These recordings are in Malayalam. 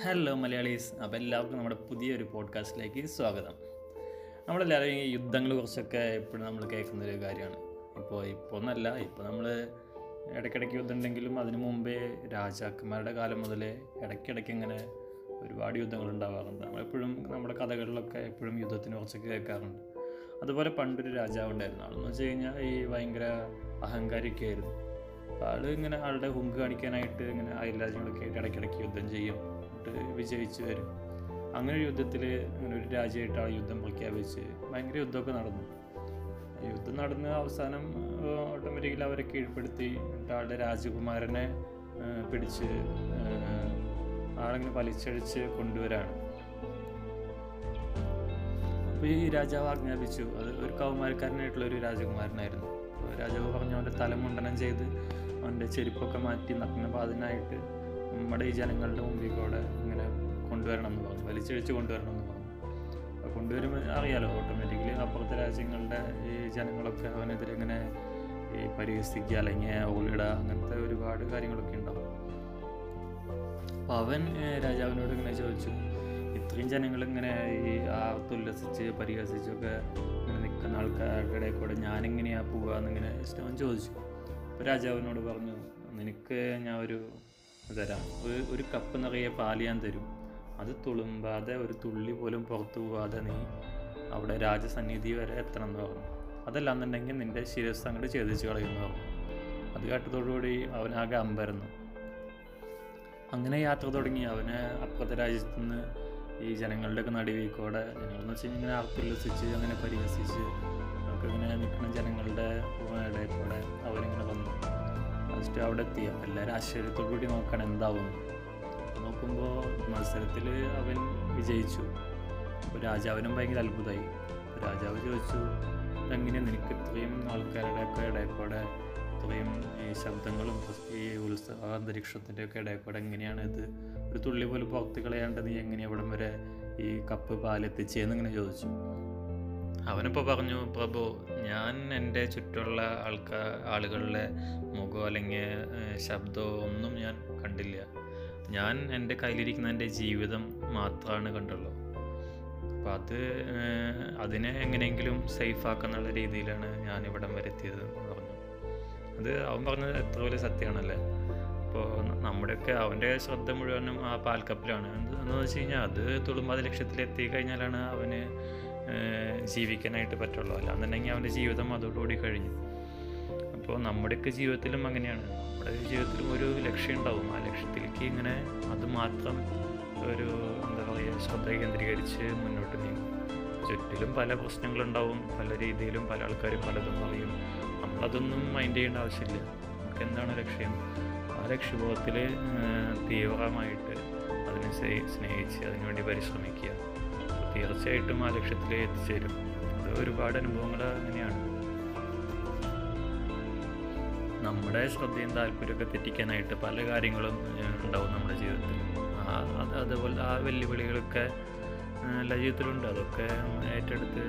ഹലോ മലയാളീസ്. അപ്പോൾ എല്ലാവർക്കും നമ്മുടെ പുതിയൊരു പോഡ്കാസ്റ്റിലേക്ക് സ്വാഗതം. നമ്മളെല്ലാവരും ഈ യുദ്ധങ്ങളെ കുറിച്ചൊക്കെ എപ്പോഴും നമ്മൾ കേൾക്കുന്ന ഒരു കാര്യമാണ്. ഇപ്പോൾ ഇപ്പോൾ ഒന്നല്ല ഇപ്പോൾ നമ്മൾ ഇടയ്ക്കിടയ്ക്ക് യുദ്ധം ഉണ്ടെങ്കിലും അതിനു മുമ്പേ രാജാക്കന്മാരുടെ കാലം മുതലേ ഇടയ്ക്കിടയ്ക്ക് ഇങ്ങനെ ഒരുപാട് യുദ്ധങ്ങൾ ഉണ്ടാവാറുണ്ട്. നമ്മളെപ്പോഴും നമ്മുടെ കഥകളിലൊക്കെ എപ്പോഴും യുദ്ധത്തിനെ കുറിച്ചൊക്കെ കേൾക്കാറുണ്ട്. അതുപോലെ പണ്ടൊരു രാജാവ് ഉണ്ടായിരുന്നു. ആളെന്ന് വെച്ച് കഴിഞ്ഞാൽ ഈ ഭയങ്കര അഹങ്കാരിയൊക്കെ ആയിരുന്നു. അപ്പോൾ ആൾ ഇങ്ങനെ ആളുടെ ഹുങ്ക് കാണിക്കാനായിട്ട് ഇങ്ങനെ അയൽ രാജ്യങ്ങളൊക്കെ ആയിട്ട് ഇടയ്ക്കിടയ്ക്ക് യുദ്ധം ചെയ്യും. എന്നിട്ട് വിജയിച്ച് വരും. അങ്ങനെ ഒരു യുദ്ധത്തിൽ അങ്ങനെ ഒരു ആ യുദ്ധം പ്രഖ്യാപിച്ച് ഭയങ്കര യുദ്ധമൊക്കെ നടന്നു. യുദ്ധം നടന്ന് അവസാനം ഓട്ടോമാറ്റിക്കലി അവരെ കീഴ്പ്പെടുത്തി. ആളുടെ രാജകുമാരനെ പിടിച്ച് ആളിങ്ങനെ വലിച്ചഴിച്ച് കൊണ്ടുവരാണ്. അപ്പോൾ ഈ രാജാവ് ആജ്ഞാപിച്ചു. അത് ഒരു കൗമാരക്കാരനായിട്ടുള്ള ഒരു രാജകുമാരനായിരുന്നു. രാജാവ് പറഞ്ഞു അവന്റെ തലമുണ്ടനം ചെയ്ത് അവന്റെ ചെരുപ്പൊക്കെ മാറ്റി നഗ്നപാതനായിട്ട് നമ്മുടെ ഈ ജനങ്ങളുടെ മുമ്പിൽ കൂടെ ഇങ്ങനെ കൊണ്ടുവരണം എന്ന് പറഞ്ഞു. വലിച്ചഴിച്ച് കൊണ്ടുവരണം എന്ന് പറഞ്ഞു. അപ്പോൾ കൊണ്ടുവരുമ്പോൾ അറിയാലോ ഓട്ടോമാറ്റിക്കലി അപ്പുറത്തെ രാജ്യങ്ങളുടെ ഈ ജനങ്ങളൊക്കെ അവനെതിരെ ഇങ്ങനെ ഈ പരിഹസിക്കുക അല്ലെങ്കിൽ ഓളിടുക അങ്ങനത്തെ ഒരുപാട് കാര്യങ്ങളൊക്കെ ഉണ്ടാവും. അപ്പോൾ അവൻ രാജാവിനോട് ഇങ്ങനെ ചോദിച്ചു ഇത്രയും ജനങ്ങൾ ഇങ്ങനെ ഈ ആർത്തുല്ലസിച്ച് പരിഹസിച്ചൊക്കെ ഇങ്ങനെ നിൽക്കുന്ന ആൾക്കാരുടെ ഇടയിൽ കൂടെ ഞാനെങ്ങനെയാണ് പോവുക എന്നിങ്ങനെ അവൻ ചോദിച്ചു. അപ്പോൾ രാജാവിനോട് പറഞ്ഞു നിനക്ക് ഞാൻ ഒരു തരാം. ഒരു കപ്പ് നിറയെ പാൽ ഞാൻ തരും. അത് തുളുമ്പാതെ ഒരു തുള്ളി പോലും പുറത്തു പോവാതെ നീ അവിടെ രാജസന്നിധി വരെ എത്തണം എന്ന് പറഞ്ഞു. അതല്ലാന്നുണ്ടെങ്കിൽ നിന്റെ ശിരസ് അങ്ങോട്ട് ഛേദിച്ച് കളയുന്നു പറഞ്ഞു. അത് കേട്ടതോടുകൂടി അവനാകെ അമ്പരന്നു. അങ്ങനെ യാത്ര തുടങ്ങി. അവന് അപ്പുറത്തെ രാജ്യത്തു നിന്ന് ഈ ജനങ്ങളുടെയൊക്കെ നടുവീക്കോടെ കൂടെ ജനങ്ങളെന്ന് വെച്ച് കഴിഞ്ഞാൽ ഇങ്ങനെ ആർത്തുല്ലസിച്ച് അങ്ങനെ പരിഹസിച്ച് ഒക്കെ ഇങ്ങനെ നിൽക്കുന്ന ജനങ്ങളുടെ ഇടയിൽ കൂടെ അവരിങ്ങനെ വന്നു. ഫസ്റ്റ് അവിടെ എത്തി. അപ്പം എല്ലാവരും ആശ്ചര്യത്തോടു കൂടി നോക്കണം എന്താവും. നോക്കുമ്പോൾ മത്സരത്തിൽ അവൻ വിജയിച്ചു. രാജാവിനും ഭയങ്കര അത്ഭുതമായി രാജാവ് ചോദിച്ചു എങ്ങനെയാണ് നിനക്ക് ഇത്രയും ആൾക്കാരുടെ ഒക്കെ ഇടയ്ക്കൂടെ ഇത്രയും ഈ ശബ്ദങ്ങളും ഈ ഉത്സവ അന്തരീക്ഷത്തിന്റെ ഒക്കെ ഇടയ്ക്കൂടെ എങ്ങനെയാണ് ഇത്? ഒരു തുള്ളി പോലും പുറത്ത് കളയാണ്ട് നീ എങ്ങനെ ഇവിടം വരെ ഈ കപ്പ് പാലെത്തിച്ചേന്ന് ഇങ്ങനെ ചോദിച്ചു. അവനിപ്പോൾ പറഞ്ഞു പ്രഭു ഞാൻ എന്റെ ചുറ്റുള്ള ആൾക്കാർ ആളുകളുടെ മുഖമോ അല്ലെങ്കിൽ ശബ്ദമോ ഒന്നും ഞാൻ കണ്ടില്ല. ഞാൻ എന്റെ കയ്യിലിരിക്കുന്ന എന്റെ ജീവിതം മാത്രമാണ് കണ്ടുള്ളൂ. അപ്പോൾ അത് അതിനെ എങ്ങനെയെങ്കിലും സേഫ് രീതിയിലാണ് ഞാൻ ഇവിടം വരെ എത്തിയത് എന്ന് പറഞ്ഞു. അത് അവൻ പറഞ്ഞത് എത്ര വലിയ സത്യമാണല്ലേ? അപ്പോൾ നമ്മുടെയൊക്കെ അവന്റെ ശ്രദ്ധ മുഴുവനും ആ പാൽക്കപ്പിലാണ്. എന്ത് എന്ന് വെച്ച് കഴിഞ്ഞാൽ അത് തുളുമ്പാതി ലക്ഷ്യത്തിലെത്തി കഴിഞ്ഞാലാണ് അവന് ജീവിക്കാനായിട്ട് പറ്റുള്ളൂ അല്ലാന്നുണ്ടെങ്കിൽ അവന്റെ ജീവിതം അതോടുകൂടി കഴിഞ്ഞു. അപ്പോൾ നമ്മുടെയൊക്കെ ജീവിതത്തിലും അങ്ങനെയാണ്. നമ്മുടെ ജീവിതത്തിലും ഒരു ലക്ഷ്യം ഉണ്ടാവും. ആ ലക്ഷ്യത്തിലേക്ക് ഇങ്ങനെ അത് മാത്രം ഒരു എന്താ പറയുക ശ്രദ്ധ കേന്ദ്രീകരിച്ച് മുന്നോട്ട് നീങ്ങും. ചുറ്റിലും പല പ്രശ്നങ്ങളുണ്ടാവും. പല രീതിയിലും പല ആൾക്കാരും പലതും പറയും. നമ്മളതൊന്നും മൈൻഡ് ചെയ്യേണ്ട ആവശ്യമില്ല. നമുക്ക് എന്താണ് ലക്ഷ്യം? ആ ലക്ഷ്യബോധത്തിൽ തീവ്രമായിട്ട് അതിനെ സ്നേ- സ്നേഹിച്ച് അതിനുവേണ്ടി പരിശ്രമിക്കുക. തീർച്ചയായിട്ടും ആ ലക്ഷ്യത്തിൽ എത്തിച്ചേരും. അത് ഒരുപാട് അനുഭവങ്ങൾ അങ്ങനെയാണ്. നമ്മുടെ ശ്രദ്ധയും താല്പര്യമൊക്കെ തെറ്റിക്കാനായിട്ട് പല കാര്യങ്ങളും ഉണ്ടാവും നമ്മുടെ ജീവിതത്തിൽ. അത് അതുപോലെ ആ വെല്ലുവിളികളൊക്കെ എല്ലാ ജീവിതത്തിലുണ്ട്. അതൊക്കെ ഏറ്റെടുത്ത്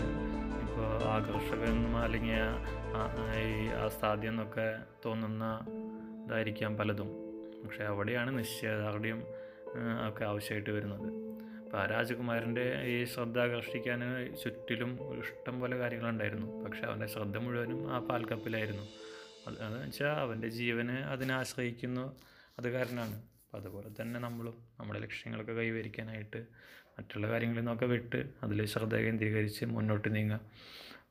ഇപ്പോൾ ആകർഷകം അല്ലെങ്കിൽ ഈ അസാധ്യം എന്നൊക്കെ തോന്നുന്ന ഇതായിരിക്കാം പലതും. പക്ഷേ അവിടെയാണ് നിശ്ചയദാർഢ്യം ഒക്കെ ആവശ്യമായിട്ട് വരുന്നത്. അപ്പോൾ ആ രാജകുമാരന്റെ ഈ ശ്രദ്ധ ആകർഷിക്കാൻ ചുറ്റിലും ഇഷ്ടം പോലെ കാര്യങ്ങളുണ്ടായിരുന്നു. പക്ഷേ അവന്റെ ശ്രദ്ധ മുഴുവനും ആ പാൽക്കപ്പിലായിരുന്നു അത് എന്ന് വെച്ചാൽ അവന്റെ ജീവന് അതിനെ ആശ്രയിക്കുന്നു. അത് കാരണമാണ്. അപ്പോൾ അതുപോലെ തന്നെ നമ്മളും നമ്മുടെ ലക്ഷ്യങ്ങളൊക്കെ കൈവരിക്കാനായിട്ട് മറ്റുള്ള കാര്യങ്ങളിൽ നിന്നൊക്കെ വിട്ട് അതിൽ ശ്രദ്ധ കേന്ദ്രീകരിച്ച് മുന്നോട്ട് നീങ്ങുക.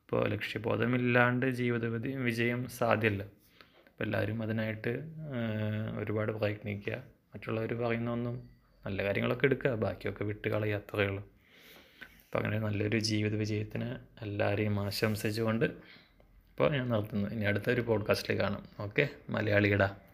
ഇപ്പോൾ ലക്ഷ്യബോധമില്ലാണ്ട് ജീവിത വിജയം സാധ്യമല്ല. അപ്പോൾ എല്ലാവരും അതിനായിട്ട് ഒരുപാട് പ്രയത്നിക്കുക. മറ്റുള്ളവർ പറയുന്നൊന്നും നല്ല കാര്യങ്ങളൊക്കെ എടുക്കുക. ബാക്കിയൊക്കെ വിട്ട് കളയുക. അത്രയേ ഉള്ളൂ. അപ്പോൾ അങ്ങനെ നല്ലൊരു ജീവിത വിജയത്തിന് എല്ലാവരെയും ആശംസിച്ചുകൊണ്ട് ഇപ്പോൾ ഞാൻ നിർത്തുന്നു. ഇനി അടുത്തൊരു പോഡ്കാസ്റ്റിൽ കാണാം. ഓക്കെ? മലയാളിയുടെ.